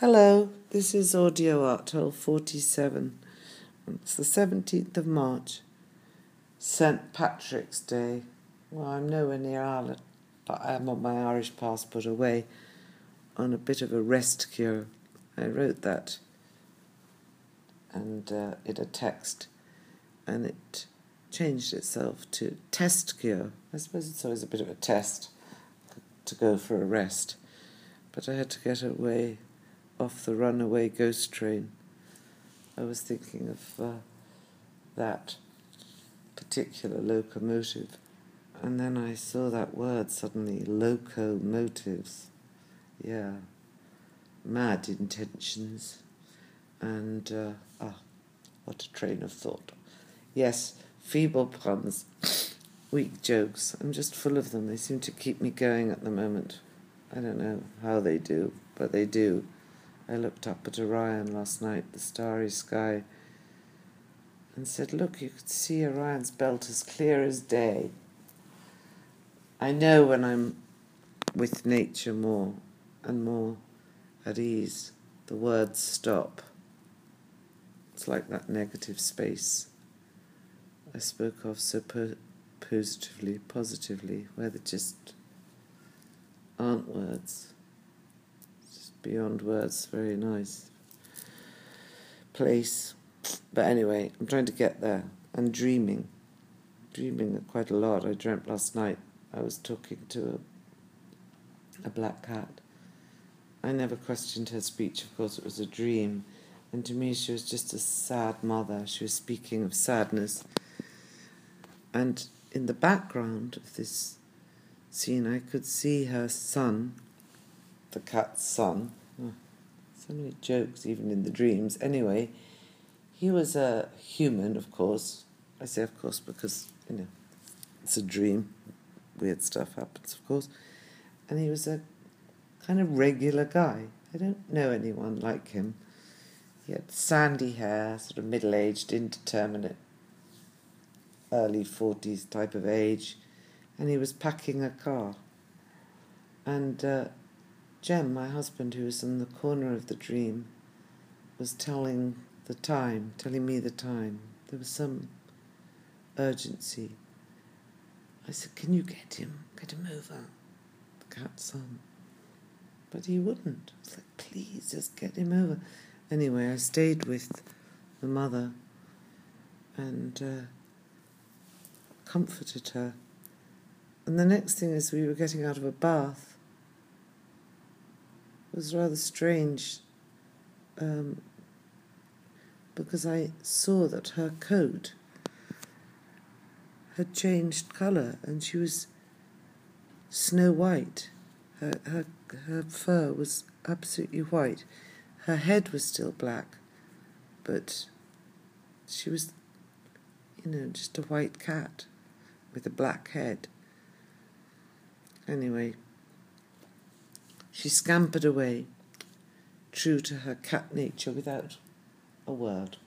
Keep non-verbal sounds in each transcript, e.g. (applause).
Hello, this is Audio Art Hole 47. It's the 17th of March, St. Patrick's Day. Well, I'm nowhere near Ireland, but I'm on my Irish passport away on a bit of a rest cure. I wrote that and uh, in a text, and it changed itself to test cure. I suppose it's always a bit of a test to go for a rest, but I had to get away off the runaway ghost train. I was thinking of uh, that particular locomotive, and then I saw that word suddenly locomotives. Yeah, mad intentions, and uh, ah, what a train of thought. Yes, feeble puns, (coughs) weak jokes. I'm just full of them. They seem to keep me going at the moment. I don't know how they do, but they do. I looked up at Orion last night, the starry sky, and said, Look, you could see Orion's belt as clear as day. I know when I'm with nature more and more at ease, the words stop. It's like that negative space I spoke of so po- positively, positively, where there just aren't words beyond words, very nice place. But anyway, I'm trying to get there. I'm dreaming, dreaming quite a lot. I dreamt last night I was talking to a, a black cat. I never questioned her speech, of course, it was a dream. And to me, she was just a sad mother. She was speaking of sadness. And in the background of this scene, I could see her son, the cat's son. So many jokes, even in the dreams. Anyway, he was a human, of course. I say, of course, because, you know, it's a dream. Weird stuff happens, of course. And he was a kind of regular guy. I don't know anyone like him. He had sandy hair, sort of middle aged, indeterminate, early 40s type of age, and he was packing a car. And uh, Jem, my husband, who was in the corner of the dream, was telling the time, telling me the time. There was some urgency. I said, Can you get him? Get him over. The cat's son. But he wouldn't. I was like, Please, just get him over. Anyway, I stayed with the mother and uh, comforted her. And the next thing is, we were getting out of a bath was rather strange um, because I saw that her coat had changed colour and she was snow white. Her, her, her fur was absolutely white. Her head was still black, but she was, you know, just a white cat with a black head. Anyway, she scampered away, true to her cat nature, without a word.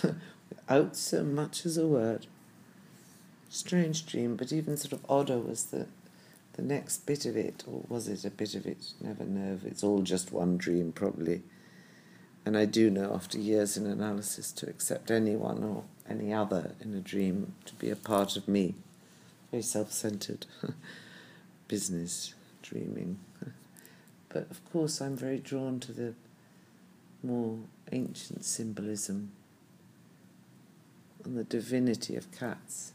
(laughs) without so much as a word. Strange dream, but even sort of odder was the the next bit of it, or was it a bit of it? Never know. It's all just one dream, probably. And I do know, after years in analysis, to accept anyone or any other in a dream to be a part of me. Very self centered (laughs) business, dreaming. But of course, I'm very drawn to the more ancient symbolism and the divinity of cats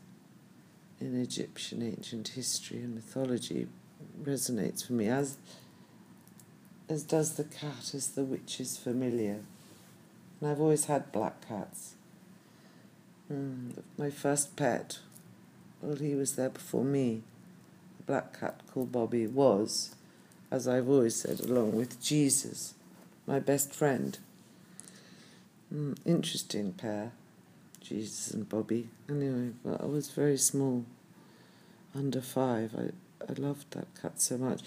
in Egyptian ancient history and mythology resonates for me as as does the cat as the witch's familiar. And I've always had black cats. Mm, my first pet, well, he was there before me. A black cat called Bobby was as I've always said, along with Jesus, my best friend. Mm, interesting pair, Jesus and Bobby. Anyway, I was very small, under five. I, I loved that cat so much.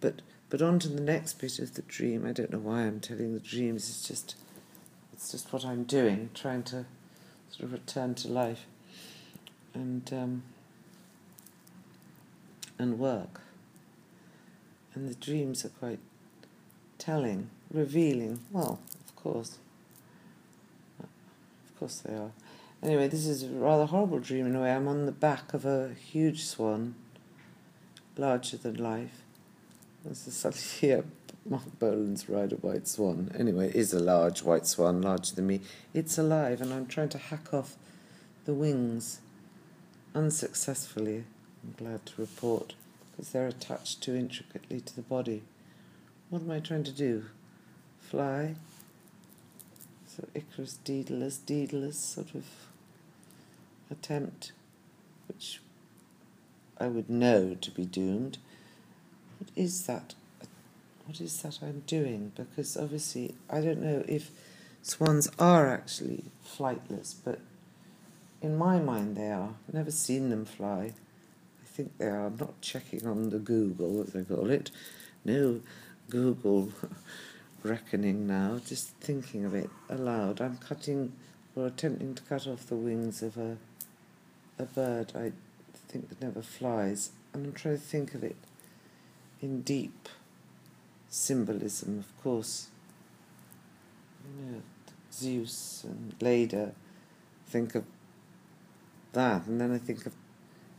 But but on to the next bit of the dream. I don't know why I'm telling the dreams. It's just it's just what I'm doing, trying to sort of return to life and um, and work and the dreams are quite telling. revealing. Well, of course. Of course they are. Anyway, this is a rather horrible dream in a way. I'm on the back of a huge swan, larger than life. This is suddenly (laughs) here. Marc Bolan's Ride a White Swan. Anyway, it is a large white swan, larger than me. It's alive, and I'm trying to hack off the wings unsuccessfully, I'm glad to report, because they're attached too intricately to the body. What am I trying to do? Fly? So Icarus Daedalus, Daedalus sort of attempt, which I would know to be doomed. What is that? What is that I'm doing? Because obviously I don't know if swans are actually flightless, but in my mind they are. I've never seen them fly. Think they are. I'm not checking on the Google, as they call it. No Google (laughs) reckoning now, just thinking of it aloud. I'm cutting or attempting to cut off the wings of a a bird I think that never flies, and I'm trying to think of it in deep symbolism, of course. You know, Zeus and Leda, think of that, and then I think of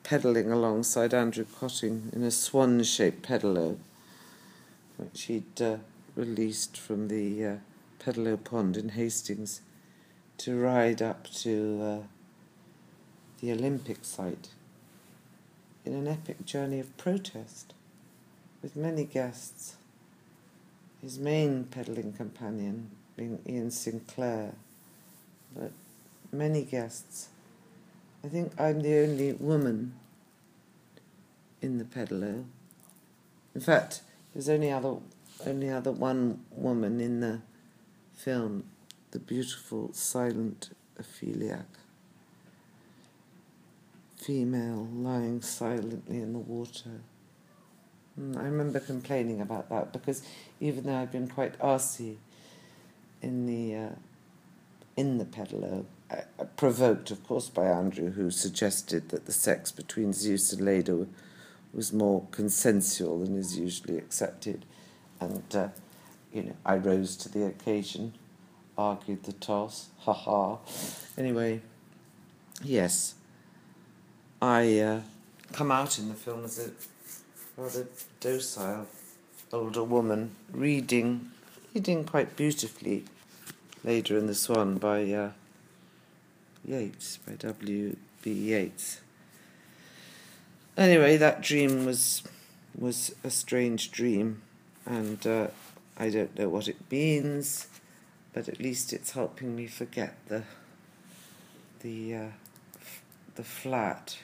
pedalling alongside Andrew Kötting in a swan shaped pedalo, which he'd uh, released from the uh, Pedalo Pond in Hastings to ride up to uh, the Olympic site in an epic journey of protest with many guests. His main pedaling companion being Iain Sinclair, but many guests. I think I'm the only woman in the pedalo. In fact, there's only other only other one woman in the film, the beautiful silent Opheliac female lying silently in the water. Mm, I remember complaining about that because even though I've been quite arsy in the uh, in the pedalo, uh, provoked of course by Andrew, who suggested that the sex between Zeus and Leda was more consensual than is usually accepted, and uh, you know I rose to the occasion, argued the toss, ha ha. Anyway, yes. I uh, come out in the film as a rather docile older woman reading, reading quite beautifully Leda in the Swan by uh, Yeats, by W. B. Yeats. Anyway, that dream was was a strange dream, and uh, I don't know what it means, but at least it's helping me forget the the uh, f- the flat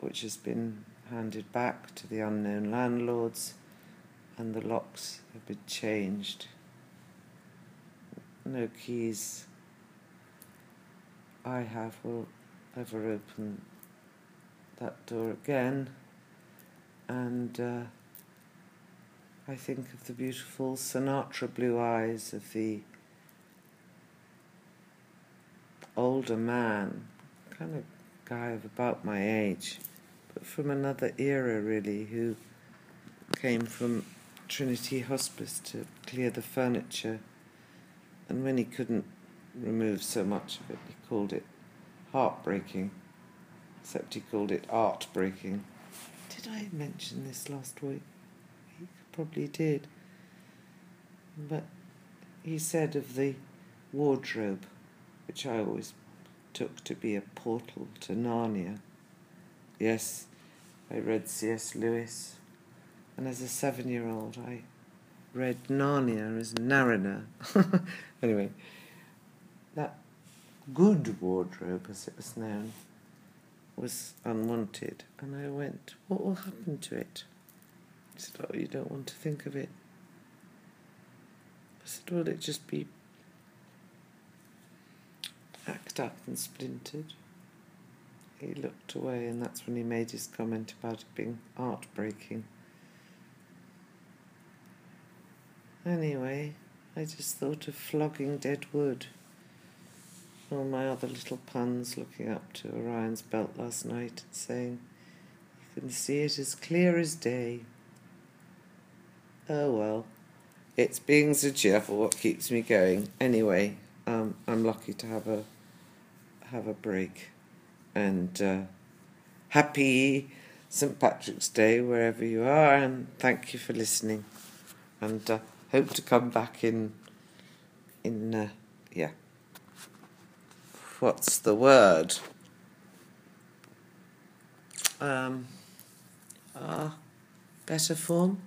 which has been handed back to the unknown landlords, and the locks have been changed. No keys I have will ever open that door again, and uh, I think of the beautiful Sinatra blue eyes of the older man, kind of guy of about my age, but from another era really, who came from Trinity Hospice to clear the furniture. And when he couldn't remove so much of it, he called it heartbreaking, except he called it art breaking. Did I mention this last week? He probably did. But he said of the wardrobe, which I always took to be a portal to Narnia. Yes, I read C.S. Lewis, and as a seven year old, I read Narnia as Narina. (laughs) anyway, good wardrobe, as it was known, was unwanted, and I went, What will happen to it? He said, Oh, you don't want to think of it. I said, Will it just be hacked up and splintered. He looked away, and that's when he made his comment about it being art breaking. Anyway, I just thought of flogging dead wood. All my other little puns looking up to Orion's belt last night and saying, You can see it as clear as day. Oh well, it's being so cheerful what keeps me going. Anyway, um, I'm lucky to have a have a break, and uh, happy St Patrick's Day wherever you are, and thank you for listening, and uh, hope to come back in in uh, yeah. What's the word? Um, uh, better form.